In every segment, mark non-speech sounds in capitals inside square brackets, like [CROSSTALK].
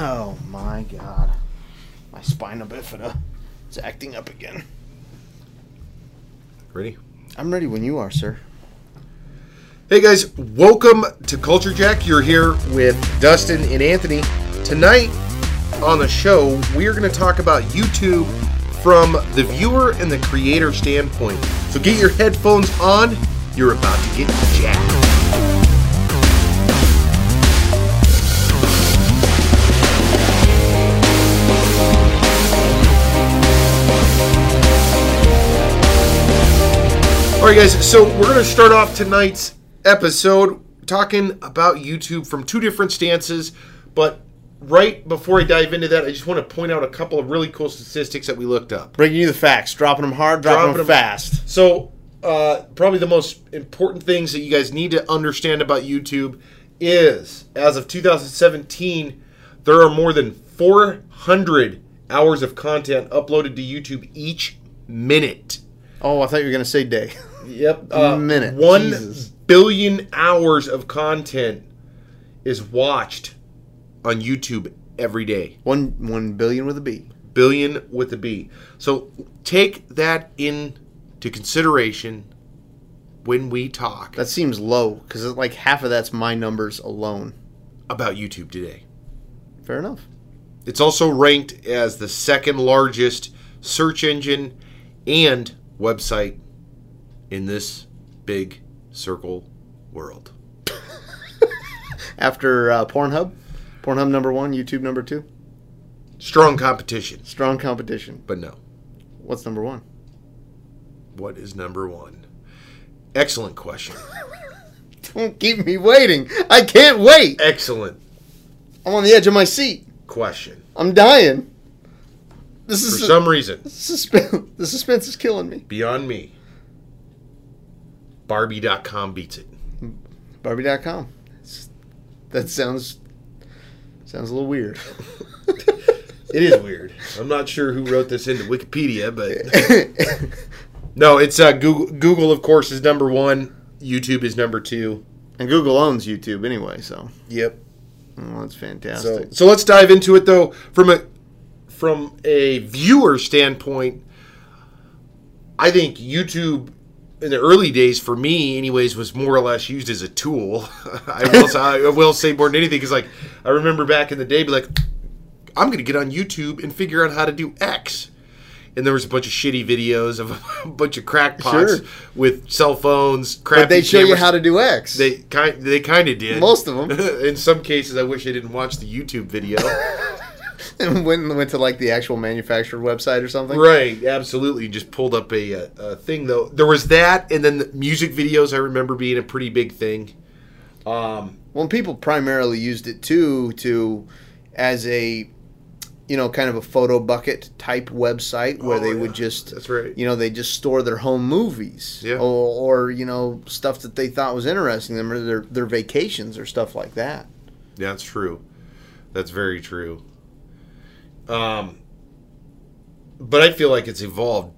Oh my god. My spina bifida is acting up again. Ready? I'm ready when you are, sir. Hey guys, welcome to Culture Jack. You're here with Dustin and Anthony. Tonight on the show, we are going to talk about YouTube from the viewer and the creator standpoint. So get your headphones on. You're about to get jacked. All right, guys. So we're going to start off tonight's episode talking about YouTube from two different stances. But right before I dive into that, I just want to point out a couple of really cool statistics that we looked up. Bringing you the facts, dropping them hard, dropping, Dropping them 'em- fast. So, uh, probably the most important things that you guys need to understand about YouTube is, as of 2017, there are more than 400 hours of content uploaded to YouTube each minute. Oh, I thought you were gonna say day. [LAUGHS] Yep. A minute. One Jesus. billion hours of content is watched on YouTube every day. One one billion with a B. Billion with a B. So take that into consideration when we talk That seems low because like half of that's my numbers alone. about YouTube today. Fair enough. It's also ranked as the second largest search engine and website in this big circle world. [LAUGHS] After uh, Pornhub, Pornhub number one, YouTube number two. Strong competition, Strong competition. but no. What's number one? What is number one? Excellent question. [LAUGHS] Don't keep me waiting. I can't wait. Excellent I'm on the edge of my seat. question. I'm dying. This is For is some reason, suspense. [LAUGHS] The suspense is killing me. beyond me, Barbie.com beats it. Barbie.com. That sounds sounds a little weird. [LAUGHS] It is weird. I'm not sure who wrote this into Wikipedia, but [LAUGHS] no, it's uh, Google. Google, of course, is number one. YouTube is number two. and Google owns YouTube anyway, so Yep. oh, that's So, fantastic. so let's dive into it though. From a from a viewer standpoint, I think YouTube in the early days for me, anyways, was more or less used as a tool. [LAUGHS] I will say, I will say more than anything because like I remember back in the day, be like, I'm going to get on YouTube and figure out how to do X. And there was a bunch of shitty videos of [LAUGHS] a bunch of crackpots Sure. with cell phones. Crappy but they show you how to do X. They kind they kind of did. Most of them. [LAUGHS] In some cases, I wish I didn't watch the YouTube video. [LAUGHS] and went went to like the actual manufacturer website or something. right, absolutely. Just pulled up a, a, a thing though. There was that, and then the music videos. I remember being a pretty big thing. Um, Well, people primarily used it too to as a you know kind of a photo bucket type website where Oh, they yeah. would just That's right. you know they just store their home movies Yeah. or, or you know stuff that they thought was interesting them or their their vacations or stuff like that. yeah, that's true. That's very true. Um, but I feel like it's evolved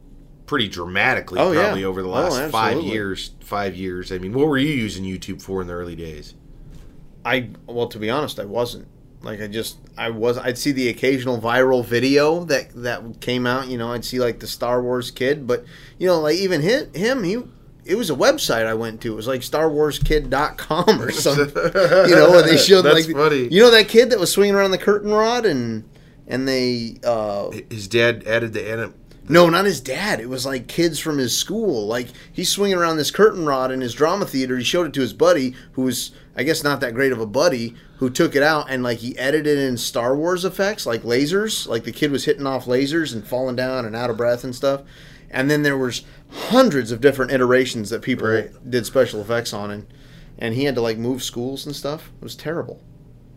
pretty dramatically, Oh, yeah. probably over the Oh, last five years. Five years. I mean, what were you using YouTube for in the early days? I well to be honest I wasn't like I just I was I'd see the occasional viral video that that came out you know I'd see like the Star Wars kid but you know like even him, him he it was a website I went to it was like starwarskid.com or something [LAUGHS] you know where they showed That's like funny. you know that kid that was swinging around the curtain rod and and they uh His dad added the anim- no, not his dad. It was like kids from his school. Like he's swinging around this curtain rod in his drama theater. He showed it to his buddy, who was, I guess, not that great of a buddy, who took it out and like he edited in Star Wars effects, like lasers. Like the kid was hitting off lasers and falling down and out of breath and stuff. And then there was hundreds of different iterations that people Right. did special effects on, and and he had to like move schools and stuff. It was terrible.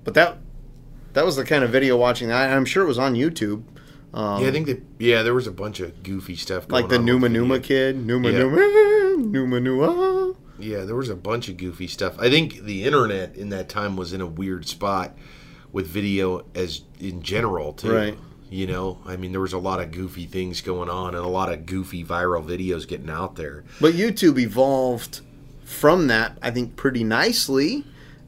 But that that was the kind of video watching. I, I'm sure it was on YouTube. Um, Yeah, I think that. Yeah, there was a bunch of goofy stuff. Going like the Numa. Numa kid, Numa Yeah. Numa, Numa Numa. Yeah, there was a bunch of goofy stuff. I think the internet in that time was in a weird spot with video as in general too. Right. You know, I mean, there was a lot of goofy things going on and a lot of goofy viral videos getting out there. But YouTube evolved from that, I think, pretty nicely.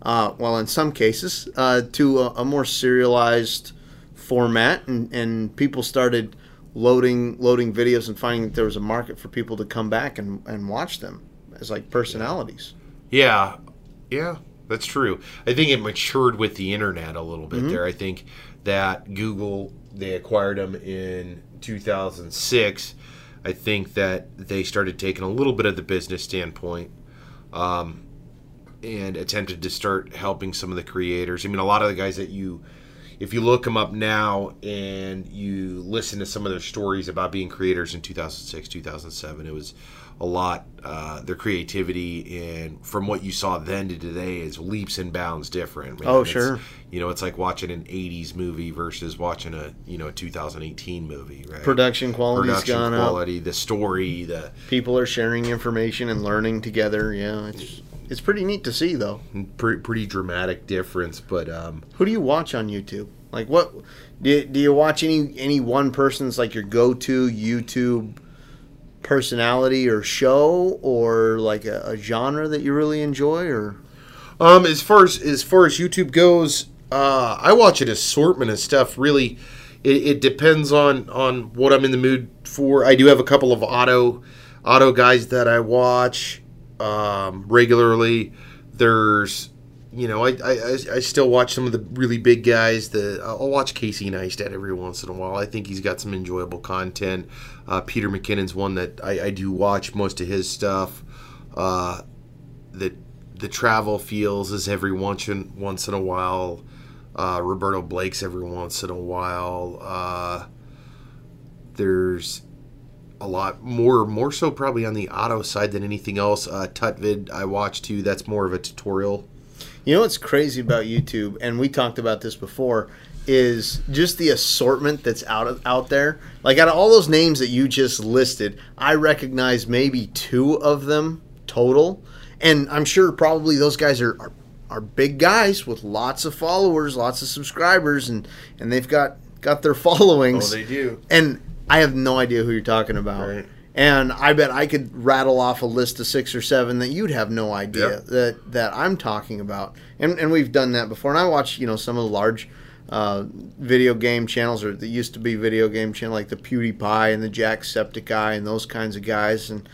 Uh, well, in some cases, uh, to a, a more serialized format, and, and people started loading loading videos and finding that there was a market for people to come back and, and watch them as like personalities. Yeah, yeah, that's true. I think it matured with the internet a little bit there. I think that Google they acquired them in 2006. I think that they started taking a little bit of the business standpoint um, and attempted to start helping some of the creators. I mean, a lot of the guys that you, if you look them up now and you listen to some of their stories about being creators in 2006, 2007, it was a lot. Uh, their creativity and from what you saw then to today is leaps and bounds different. man. Oh, It's- sure. You know, it's like watching an 80s movie versus watching a, you know, a 2018 movie, right? Production quality's Production gone up. quality, the story, the People are sharing information and learning together. Yeah, it's it's pretty neat to see though. pretty, pretty dramatic difference. But um, Who do you watch on YouTube? Like what do you, do you watch any any one person's like your go-to YouTube personality or show or like a, a genre that you really enjoy or Um, as far as as far as YouTube goes, uh, I watch an assortment of stuff. Really, it, it depends on on what I'm in the mood for. I do have a couple of auto auto guys that I watch um, regularly. There's you know, I, I, I- still watch some of the really big guys. The I'll watch Casey Neistat every once in a while. I think he's got some enjoyable content. Uh, Peter McKinnon's one that I, I do watch most of his stuff. Uh, the the travel feels is every once in once in a while. Uh, Roberto Blake's every once in a while. Uh, there's a lot more, more so probably on the auto side than anything else. Uh, Tutvid I watch too. That's more of a tutorial. You know what's crazy about YouTube, and we talked about this before, is just the assortment that's out out there. Like out of all those names that you just listed, I recognize maybe two of them total, and I'm sure probably those guys are. are are big guys with lots of followers, lots of subscribers, and and they've got got their [LAUGHS] followings. Oh, they do. and I have no idea who you're talking about. Right. And I bet I could rattle off a list of six or seven that you'd have no idea Yep. that that I'm talking about. And and we've done that before. And I watch you know some of the large uh, video game channels or that used to be video game channel like the PewDiePie and the Jacksepticeye and those kinds of guys and.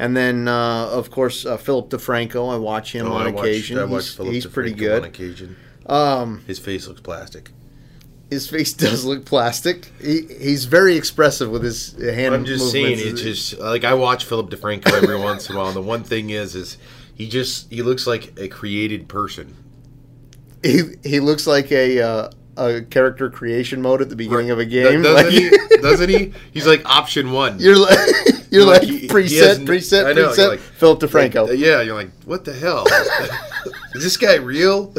And then, uh, of course, uh, Philip DeFranco. I watch him Oh, on I watched- occasion. I watched he's Philip he's pretty good. on occasion. Um, His face looks plastic. His face [LAUGHS] does look plastic. He, he's very expressive with his hand I'm just saying, movements. it's just like I watch Philip DeFranco every [LAUGHS] once in a while. And The one thing is, is he just he looks like a created person. he he looks like a uh, a character creation mode at the beginning of a game. Doesn't Like, he? [LAUGHS] Doesn't he? He's like option one. You're like you're like, Like, he- he preset, n- preset, I know, preset. like- Philip DeFranco. Like, yeah, you're like, what the hell? is this guy real?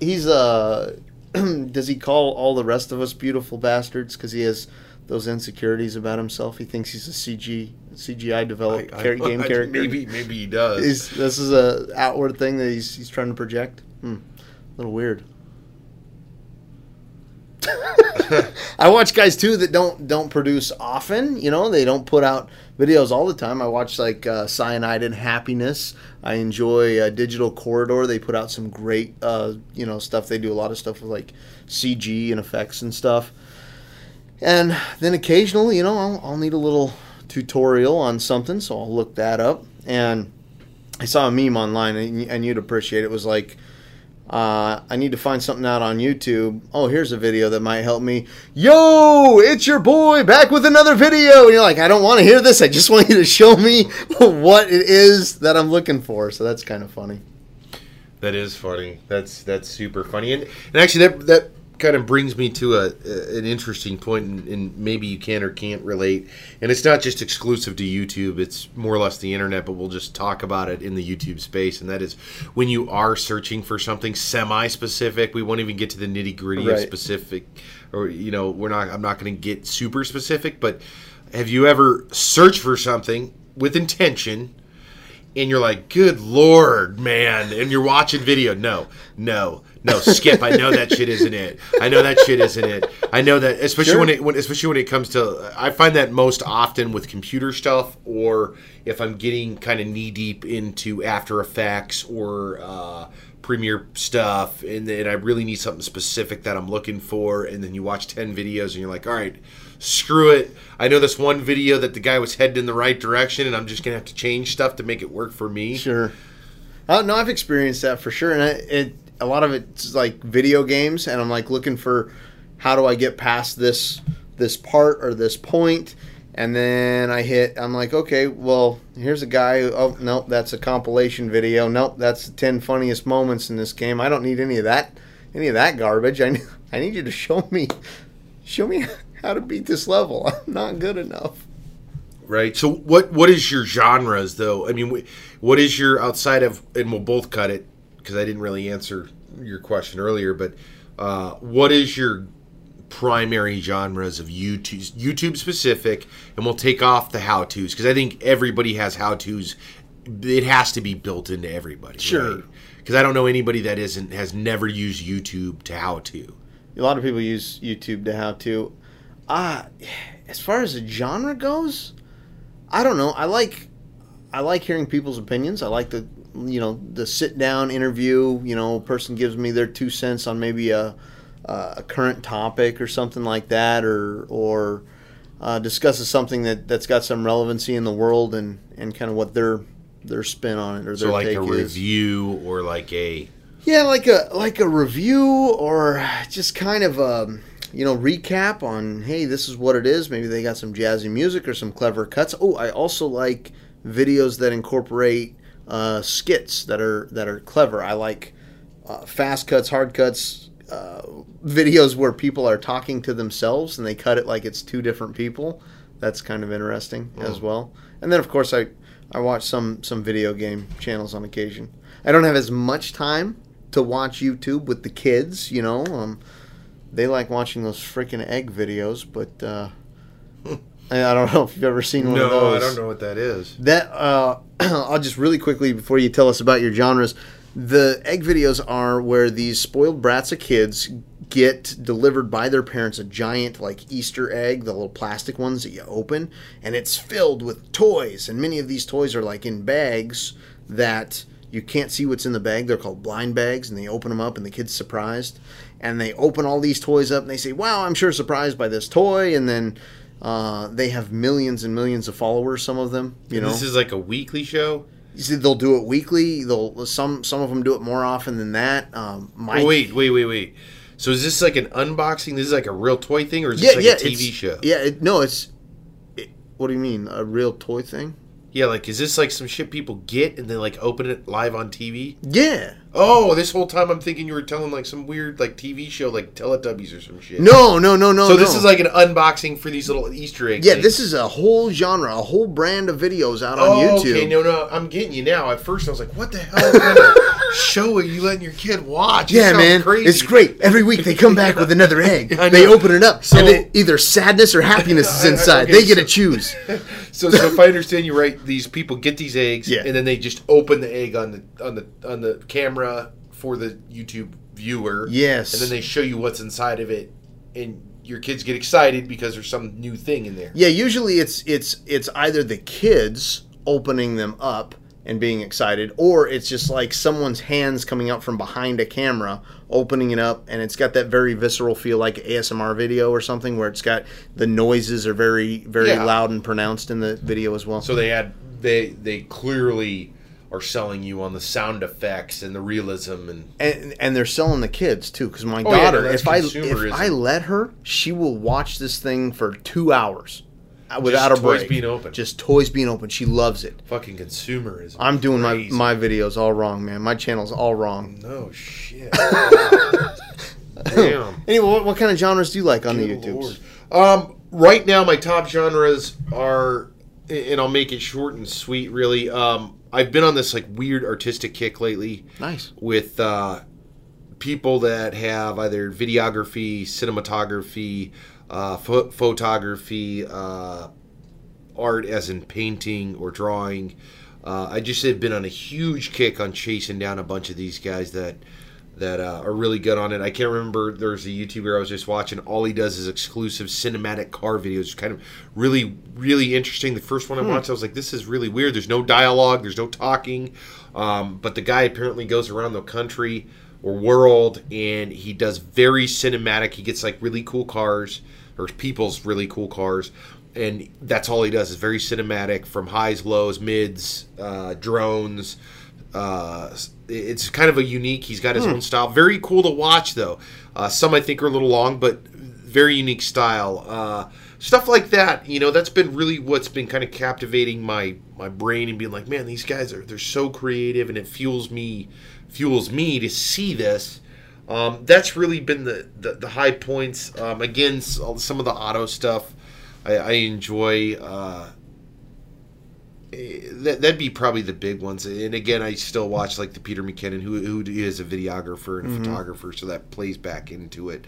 He's uh, [CLEARS THROAT] does he call all the rest of us beautiful bastards because he has those insecurities about himself? He thinks he's a CG CGI developed I- I- [LAUGHS] game I- character. Maybe maybe he does. He's, this is a outward thing that he's he's trying to project. Hmm. A little weird. [LAUGHS] [LAUGHS] I watch guys too that don't don't produce often. You know, they don't put out videos all the time. I watch like uh, Cyanide and Happiness. I enjoy uh, Digital Corridor. They put out some great uh, you know stuff. They do a lot of stuff with like CG and effects and stuff. And then occasionally, you know, I'll, I'll need a little tutorial on something, so I'll look that up. And I saw a meme online, and, and you'd appreciate it. It was like, uh, I need to find something out on YouTube. Oh, here's a video that might help me. Yo, it's your boy back with another video. And you're like, I don't want to hear this. I just want you to show me [LAUGHS] what it is that I'm looking for. So that's kind of funny. That is funny. That's that's super funny, and, and actually that that kind of brings me to a, a an interesting point, and, and maybe you can or can't relate. And it's not just exclusive to YouTube; it's more or less the internet. But we'll just talk about it in the YouTube space, and that is when you are searching for something semi-specific. We won't even get to the nitty gritty of specific, or you know, we're not. I'm not going to get super specific, but have you ever searched for something with intention? and you're like, "Good lord, man!" And you're watching video. No, no, no. Skip. I know that shit isn't it. I know that shit isn't it. I know that, especially Sure. when it, when, especially when it comes to. I find that most often with computer stuff, or if I'm getting kind of knee deep into After Effects or uh, premiere stuff and then I really need something specific that I'm looking for and then you watch 10 videos and you're like all right screw it I know this one video that the guy was headed in the right direction and I'm just gonna have to change stuff to make it work for me Sure. Uh, no, I've experienced that for sure, and I, it a lot of it's like video games, and I'm like looking for how do I get past this this part or this point, and then I hit. I'm like, okay, well, here's a guy. who- Oh, nope, that's a compilation video. Nope, that's the ten funniest moments in this game. I don't need any of that, any of that garbage. I [LAUGHS] I need you to show me, show me how to beat this level. [LAUGHS] I'm not good enough. right so what what is your genres though I mean what is your outside of and we'll both cut it because I didn't really answer your question earlier but uh, what is your primary genres of YouTube YouTube specific and we'll take off the how to's because I think everybody has how to's it has to be built into everybody Sure. because I don't know anybody that isn't has never used YouTube to how to A lot of people use YouTube to how to. Uh, as far as the genre goes, I don't know. I like I like hearing people's opinions. I like the you know the sit down interview. You know, a person gives me their two cents on maybe a a current topic or something like that, or or uh, discusses something that that's got some relevancy in the world and and kind of what their their spin on it or their take is. so like take a is. review or like a Yeah, like a like a review or just kind of a you know recap on hey, this is what it is. Maybe they got some jazzy music or some clever cuts. Oh, I also like videos that incorporate uh, skits that are that are clever. I like uh, fast cuts, hard cuts, uh, videos where people are talking to themselves and they cut it like it's two different people. That's kind of interesting as well. And then of course I I watch some some video game channels on occasion. I don't have as much time to watch YouTube with the kids, you know. Um, they like watching those freaking egg videos, but uh, [LAUGHS] I don't [LAUGHS] know if you've ever seen one of no those. I don't know what that is That uh, [CLEARS THROAT] I'll just really quickly before you tell us about your genres. The egg videos are where these spoiled brats of kids get delivered by their parents a giant like Easter egg, the little plastic ones that you open, and it's filled with toys. And many of these toys are like in bags that you can't see what's in the bag. They're called blind bags, and they open them up, and the kid's surprised. And they open all these toys up, and they say, "Wow, I'm sure surprised by this toy." And then uh, they have millions and millions of followers. Some of them, you And know, this is like a weekly show you see, they'll do it weekly. They'll some some of them do it more often than that. Um, my Oh, wait, wait, wait, wait. So is this like an unboxing? This is like a real toy thing, or is this yeah, like yeah, a TV show? Yeah, it, no, it's. It, what do you mean, a real toy thing? Yeah, like is this like some shit people get and they like open it live on TV? Yeah. Oh, this whole time I'm thinking you were telling like some weird like TV show like Teletubbies or some shit. No, no, no, no. So this is like an unboxing for these little Easter eggs. Yeah, this is a whole genre, a whole brand of videos out on Oh, YouTube. okay, no, no, I'm getting you now. At first, I was like, "What the hell kind of [LAUGHS] show are you letting your kid watch?" It Yeah, man, crazy. it's great. Every week they come back with [LAUGHS] another egg. They open it up, So- and either sadness or happiness is [LAUGHS] I- I- inside. okay, they get so- to choose. So, so if I understand you right, these people get these eggs, Yeah. and then they just open the egg on the on the on the camera for the YouTube viewer. Yes. and then they show you what's inside of it, and your kids get excited because there's some new thing in there. Yeah, usually it's it's it's either the kids opening them up and being excited, or it's just like someone's hands coming out from behind a camera, opening it up, and it's got that very visceral feel, like ASMR video or something, where it's got the noises are very very Yeah. loud and pronounced in the video as well. So they had they they clearly are selling you on the sound effects and the realism and and and they're selling the kids too, because my Oh, daughter, that's if I if. I let her, she will watch this thing for two hours uh, without a toys break. being open. just toys being open. She loves it. fucking consumerism. I'm doing my, Crazy. my videos all wrong, man. My channel's all wrong. no shit. [LAUGHS] Damn. Anyway, what, what kind of genres do you like on the Good YouTubes? Lord. Um, right now, my top genres are, and I'll make it short and sweet. Really, um, I've been on this like weird artistic kick lately Nice. with uh, people that have either videography, cinematography, uh, pho- photography, uh, art as in painting or drawing. Uh, I just have been on a huge kick on chasing down a bunch of these guys that that uh, are really good on it. I can't remember. There's a YouTuber I was just watching. All he does is exclusive cinematic car videos. Kind of really, really interesting. The first one I watched, I was like, this is really weird. There's no dialogue. There's no talking. Um, but the guy apparently goes around the country or world and he does very cinematic. He gets like really cool cars or people's really cool cars. And that's all he does is very cinematic from highs, lows, mids, uh, drones. Uh, it's kind of a unique. He's got his own style. Very cool to watch, though. Uh, some I think are a little long, but very unique style. Uh, stuff like that, you know, that's been really what's been kind of captivating my my brain and being like, man, these guys are they're so creative, and it fuels me fuels me to see this. Um, that's really been the the, the high points. Um, again, some of the auto stuff I, I enjoy. Uh, that, that'd be probably the big ones. And again, I still watch like the Peter McKinnon, who who is a videographer and a photographer, so that plays back into it.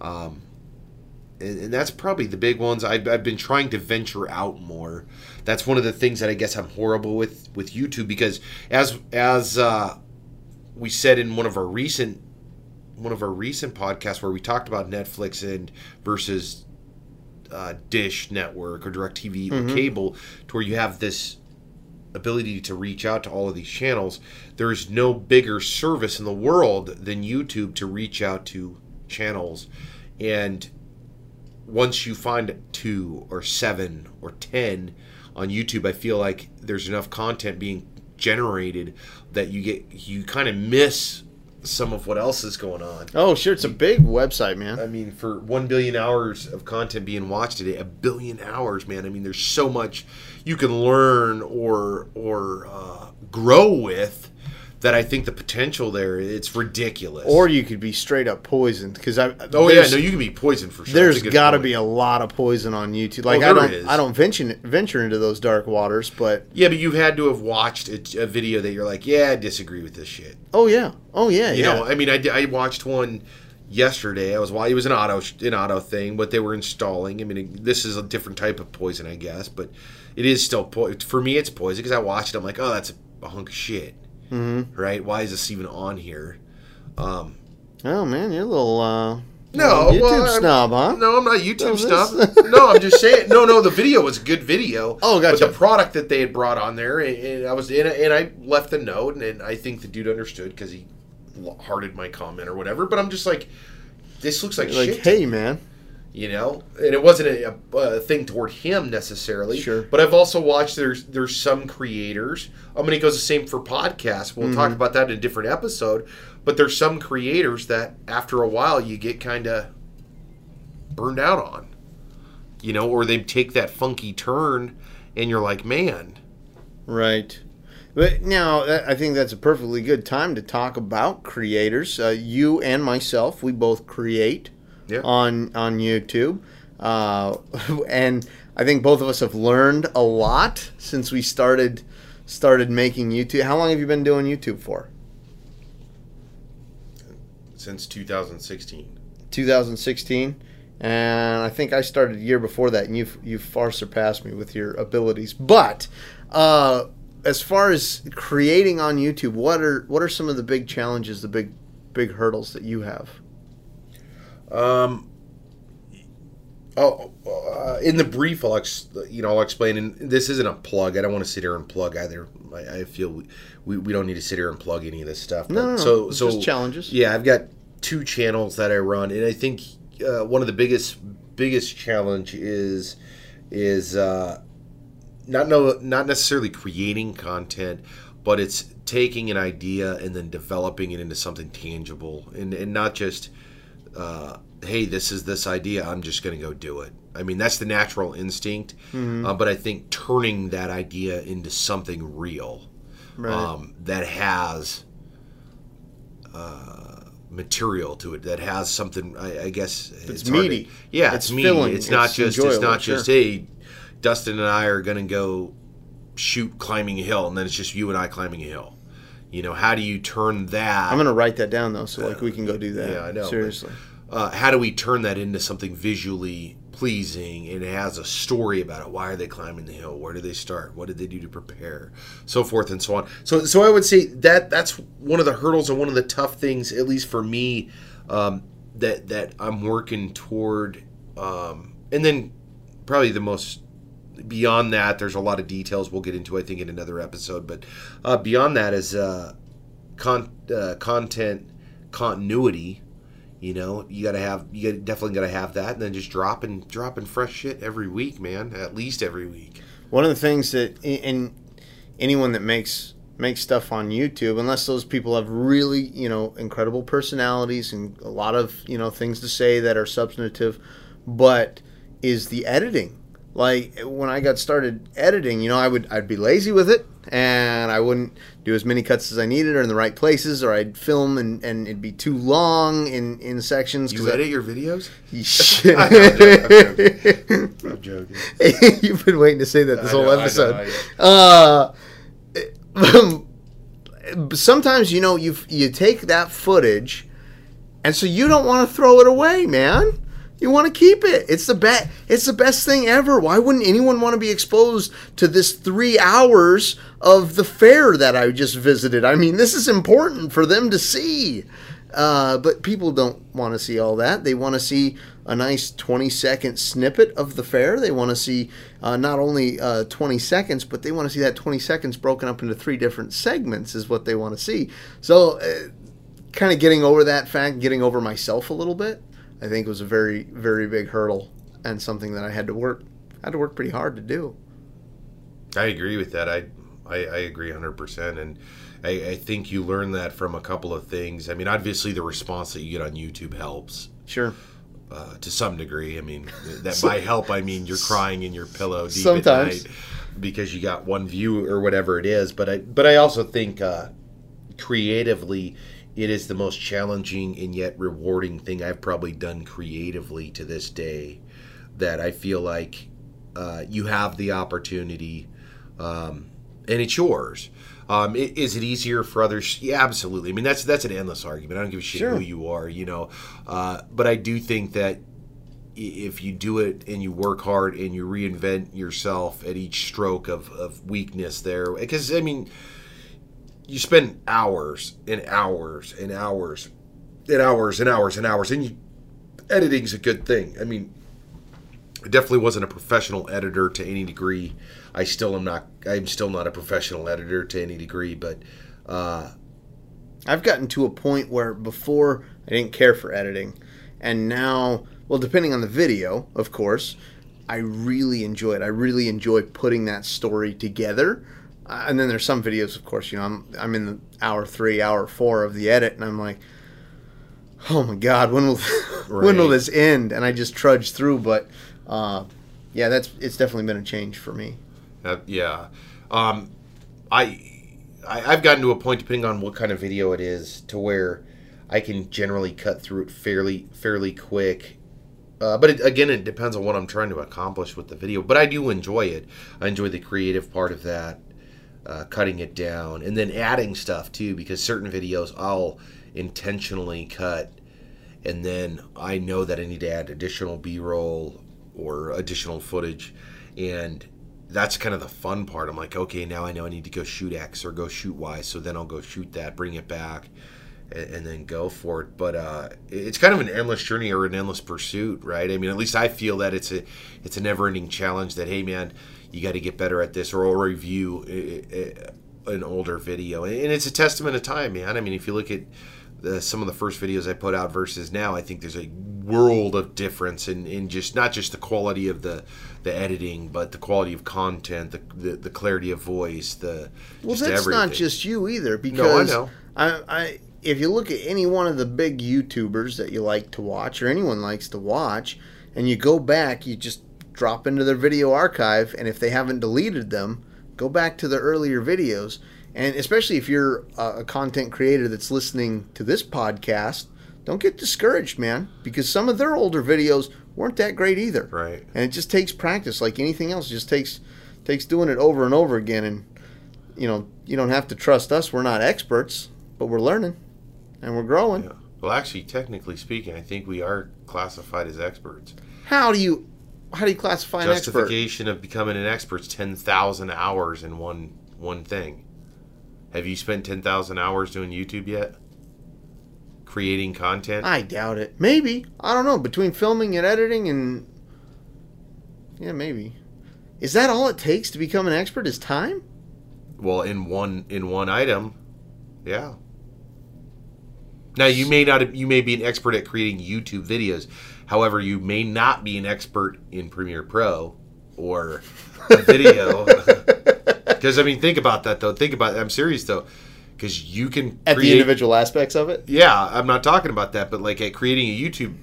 Um, and, and that's probably the big ones. I've, I've been trying to venture out more. That's one of the things that I guess I'm horrible with with YouTube because as as uh, we said in one of our recent one of our recent podcasts where we talked about Netflix and versus uh, Dish Network or DirecTV or cable, to where you have this ability to reach out to all of these channels. There is no bigger service in the world than YouTube to reach out to channels, and once you find two or seven or ten on YouTube, I feel like there's enough content being generated that you get you kind of miss some of what else is going on. Oh, sure. It's a big website, man. I mean, for one billion hours of content being watched today, a billion hours, man. I mean, there's so much you can learn or or uh, grow with that I think the potential there it's ridiculous. Or you could be straight up poisoned because I. oh yeah, no, you can be poisoned for sure. There's got to be a lot of poison on YouTube. Like Oh, I don't, is. I don't venture venture into those dark waters, but Yeah, but you've had to have watched a, a video that you're like, yeah, I disagree with this shit. oh yeah, oh yeah, You yeah. know, I mean, I, I watched one yesterday. I was wa- it was an auto an auto thing, but they were installing. I mean, this is a different type of poison, I guess, but it is still po- for me. It's poison because I watched it. I'm like, oh, that's a hunk of shit, mm-hmm. right? Why is this even on here? Um, oh man, you're a little uh, no, YouTube well, snob, huh? No, I'm not YouTube stuff. this- [LAUGHS] no, I'm just saying. No, no, the video was a good video. Oh, gotcha. But the product that they had brought on there, and, and I was in, and I left a note, and, and I think the dude understood because he hearted my comment or whatever. But I'm just like, this looks like, like, shit, hey man, you know. And it wasn't a, a, a thing toward him necessarily. Sure. But I've also watched there's there's some creators. I mean, it goes the same for podcasts. We'll Mm-hmm. talk about that in a different episode. But there's some creators that after a while you get kind of burned out on, you know, or they take that funky turn, and you're like, man, right? But now I think that's a perfectly good time to talk about creators. Uh, you and myself, we both create Yeah. on on YouTube, uh, [LAUGHS] and I think both of us have learned a lot since we started started making YouTube. How long have you been doing YouTube for? since 2016. 2016, and I think I started a year before that, and you've you've far surpassed me with your abilities. But uh, as far as creating on YouTube, what are what are some of the big challenges, the big big hurdles that you have? Um. Oh, uh, in the brief, I'll ex- you know I'll explain. And this isn't a plug. I don't want to sit here and plug either. I, I feel we, we, we don't need to sit here and plug any of this stuff. No, But no, no. So It's so just challenges. Yeah, I've got two channels that I run, and I think uh, one of the biggest biggest challenge is is uh, not no not necessarily creating content, but it's taking an idea and then developing it into something tangible, and and not just uh, hey, this is this idea. I'm just going to go do it. I mean, that's the natural instinct, uh, but I think turning that idea into something real Right. um, that has uh, material to it, that has something. I, I guess it's, to- meaty. yeah, It's it's, meaty. filling. It's not It's just. It's not sure. just hey, Dustin and I are going to go shoot climbing a hill, and then it's just you and I climbing a hill. You know, how do you turn that? I'm gonna write that down though, so like we can go do that. Yeah, I know, but- Seriously. uh, how do we turn that into something visually pleasing and it has a story about it. Why are they climbing the hill? Where did they start? What did they do to prepare? So forth and so on. So, so I would say that that's one of the hurdles and one of the tough things, at least for me, um, that that I'm working toward. Um, and then probably the most beyond that, there's a lot of details we'll get into, I think, in another episode. But uh, beyond that is uh, con- uh, content continuity. You know, you gotta have, you definitely gotta have that, and then just dropping, dropping fresh shit every week, man. At least every week. One of the things that, in anyone that makes makes stuff on YouTube, unless those people have really, you know, incredible personalities and a lot of, you know, things to say that are substantive, but is the editing like when I got started editing, you know, I would I'd be lazy with it and I wouldn't do as many cuts as I needed or in the right places or I'd film and, and it'd be too long in, in sections. You edit I, your videos? [LAUGHS] I'm joking. [LAUGHS] You've been waiting to say that this I whole know, I episode. know, Uh, [LAUGHS] sometimes you know you you take that footage, and so you don't want to throw it away, man. You want to keep it. It's the best. It's the best thing ever. Why wouldn't anyone want to be exposed to this three hours of the fair that I just visited? I mean, this is important for them to see. Uh, but people don't want to see all that. They want to see a nice 20 second snippet of the fair. They want to see uh, not only uh, 20 seconds, but they want to see that 20 seconds broken up into three different segments, is what they want to see. So, uh, kind of getting over that fact, getting over myself a little bit, I think it was a very, very big hurdle and something that I had to work had to work pretty hard to do. I agree with that. I I, I agree 100%. And I, I think you learn that from a couple of things. I mean, obviously, the response that you get on YouTube helps. Sure. Uh, to some degree. I mean, that by [LAUGHS] help, I mean you're crying in your pillow deep Sometimes. at night because you got one view or whatever it is. But I, but I also think uh, creatively, it is the most challenging and yet rewarding thing I've probably done creatively to this day. That I feel like uh, you have the opportunity, um, and it's yours. Um, i- is it easier for others? Yeah, absolutely. I mean, that's that's an endless argument. I don't give a shit Sure. who you are, you know. Uh, but I do think that if you do it and you work hard and you reinvent yourself at each stroke of, of weakness there, because I mean, you spend hours and hours and hours and hours and hours and hours, and you, editing's a good thing. I mean, I definitely wasn't a professional editor to any degree. I still am not. I'm still not a professional editor to any degree, but uh, I've gotten to a point where before I didn't care for editing, and now, well, depending on the video, of course, I really enjoy it. I really enjoy putting that story together. Uh, and then there's some videos, of course, you know, I'm I'm in the hour three, hour four of the edit, and I'm like, oh my god, when will [LAUGHS] when will this end? And I just trudge through. But uh, yeah, that's it's definitely been a change for me. Uh, yeah, um, I, I I've gotten to a point, depending on what kind of video it is, to where I can generally cut through it fairly fairly quick. Uh, but it, again, it depends on what I'm trying to accomplish with the video. But I do enjoy it. I enjoy the creative part of that, uh, cutting it down, and then adding stuff too. Because certain videos I'll intentionally cut, and then I know that I need to add additional B-roll or additional footage, and that's kind of the fun part. I'm like, okay, now I know I need to go shoot X or go shoot Y, so then I'll go shoot that, bring it back, and, and then go for it. But uh, it's kind of an endless journey or an endless pursuit, right? I mean, at least I feel that it's a it's a never-ending challenge. That hey, man, you got to get better at this, or I'll review uh, uh, an older video, and it's a testament of time, man. I mean, if you look at the, some of the first videos I put out versus now, I think there's a world of difference in, in just not just the quality of the the editing, but the quality of content, the the, the clarity of voice, the Well, that's everything. not just you either. Because know. I, I, if you look at any one of the big YouTubers that you like to watch, or anyone likes to watch, and you go back, you just drop into their video archive, and if they haven't deleted them, go back to the earlier videos. And especially if you're a, content creator that's listening to this podcast, don't get discouraged, man, because some of their older videos weren't that great either right. and it just takes practice like anything else it just takes takes doing it over and over again and you know you don't have to trust us we're not experts but we're learning and we're growing Yeah. Well, actually, technically speaking, I think we are classified as experts. how do you how do you classify an expert? Justification of becoming an expert is ten thousand hours in one one thing. Have you spent ten thousand hours doing YouTube yet? Creating content. I doubt it. Maybe I don't know. Between filming and editing and yeah, maybe. Is that all it takes to become an expert? Is time? well, in one in one item, yeah. Now you may not you may be an expert at creating YouTube videos. However, you may not be an expert in Premiere Pro or video. [LAUGHS] Because I mean, think about that though. Think about. I'm serious though, because you can At the individual aspects of it. Yeah, I'm not talking about that, but like at creating a YouTube,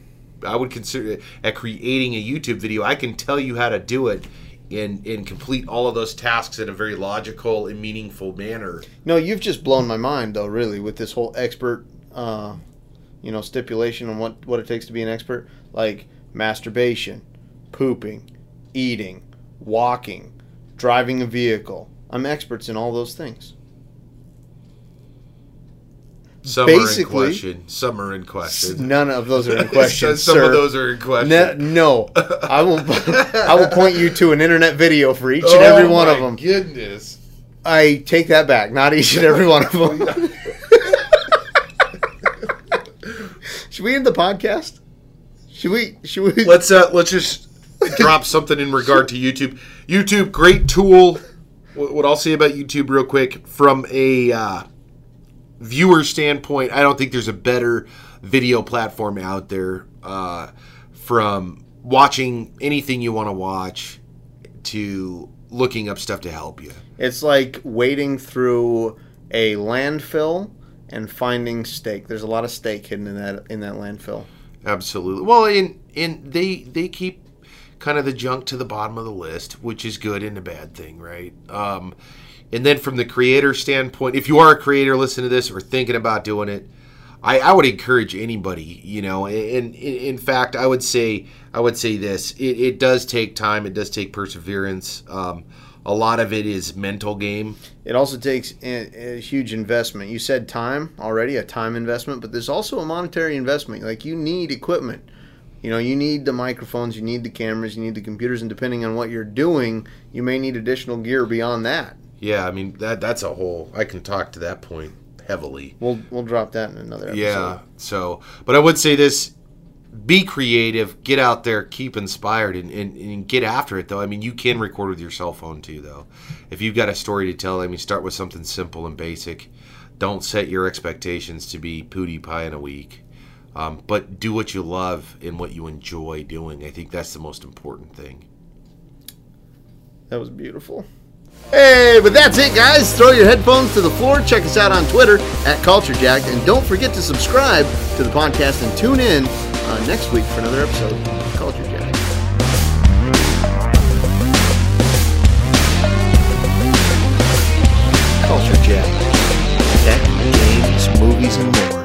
I would consider at creating a YouTube video, I can tell you how to do it and and complete all of those tasks in a very logical and meaningful manner. No, you've just blown my mind though, really, with this whole expert, uh, you know, stipulation on what what it takes to be an expert, like masturbation, pooping, eating, walking, driving a vehicle. I'm experts in all those things. Some are in question. Some are in question. None of those are in [LAUGHS] question, Some sir. of those are in question. Ne- no, I will. I will point you to an internet video for each and [LAUGHS] oh every Oh one of them. Goodness. I take that back. Not each and every one of them. [LAUGHS] should we end the podcast? Should we? Should we? Let's uh let's just drop something in regard to YouTube. YouTube, great tool. What I'll say about YouTube real quick from a uh, viewer standpoint, I don't think there's a better video platform out there uh, from watching anything you want to watch to looking up stuff to help you. It's like wading through a landfill and finding steak. There's a lot of steak hidden in that in that landfill. Absolutely. Well, and and they they keep kind of the junk to the bottom of the list, which is good and a bad thing, right? Um, and then from the creator standpoint, if you are a creator, listen to this or thinking about doing it, I, I would encourage anybody. You know, and, in fact, I would say I would say this: it, it does take time, it does take perseverance. Um, a lot of it is mental game. It also takes a, a huge investment. You said time already, a time investment, but there's also a monetary investment. Like you need equipment. You know, you need the microphones, you need the cameras, you need the computers, and depending on what you're doing, you may need additional gear beyond that. Yeah, I mean that that's a whole. I can talk to that point heavily. We'll we'll drop that in another episode. Yeah. So, but I would say this: be creative, get out there, keep inspired, and, and, and get after it. Though I mean, you can record with your cell phone too. Though, if you've got a story to tell, I mean, start with something simple and basic. Don't set your expectations to be pooty pie in a week. Um, but do what you love and what you enjoy doing. I think that's the most important thing. That was beautiful. Hey, but that's it, guys. Throw your headphones to the floor. Check us out on Twitter at Culture Jack, and don't forget to subscribe to the podcast and tune in uh, next week for another episode of Culture Jack. Culture Jack. Tech, games, movies, and more.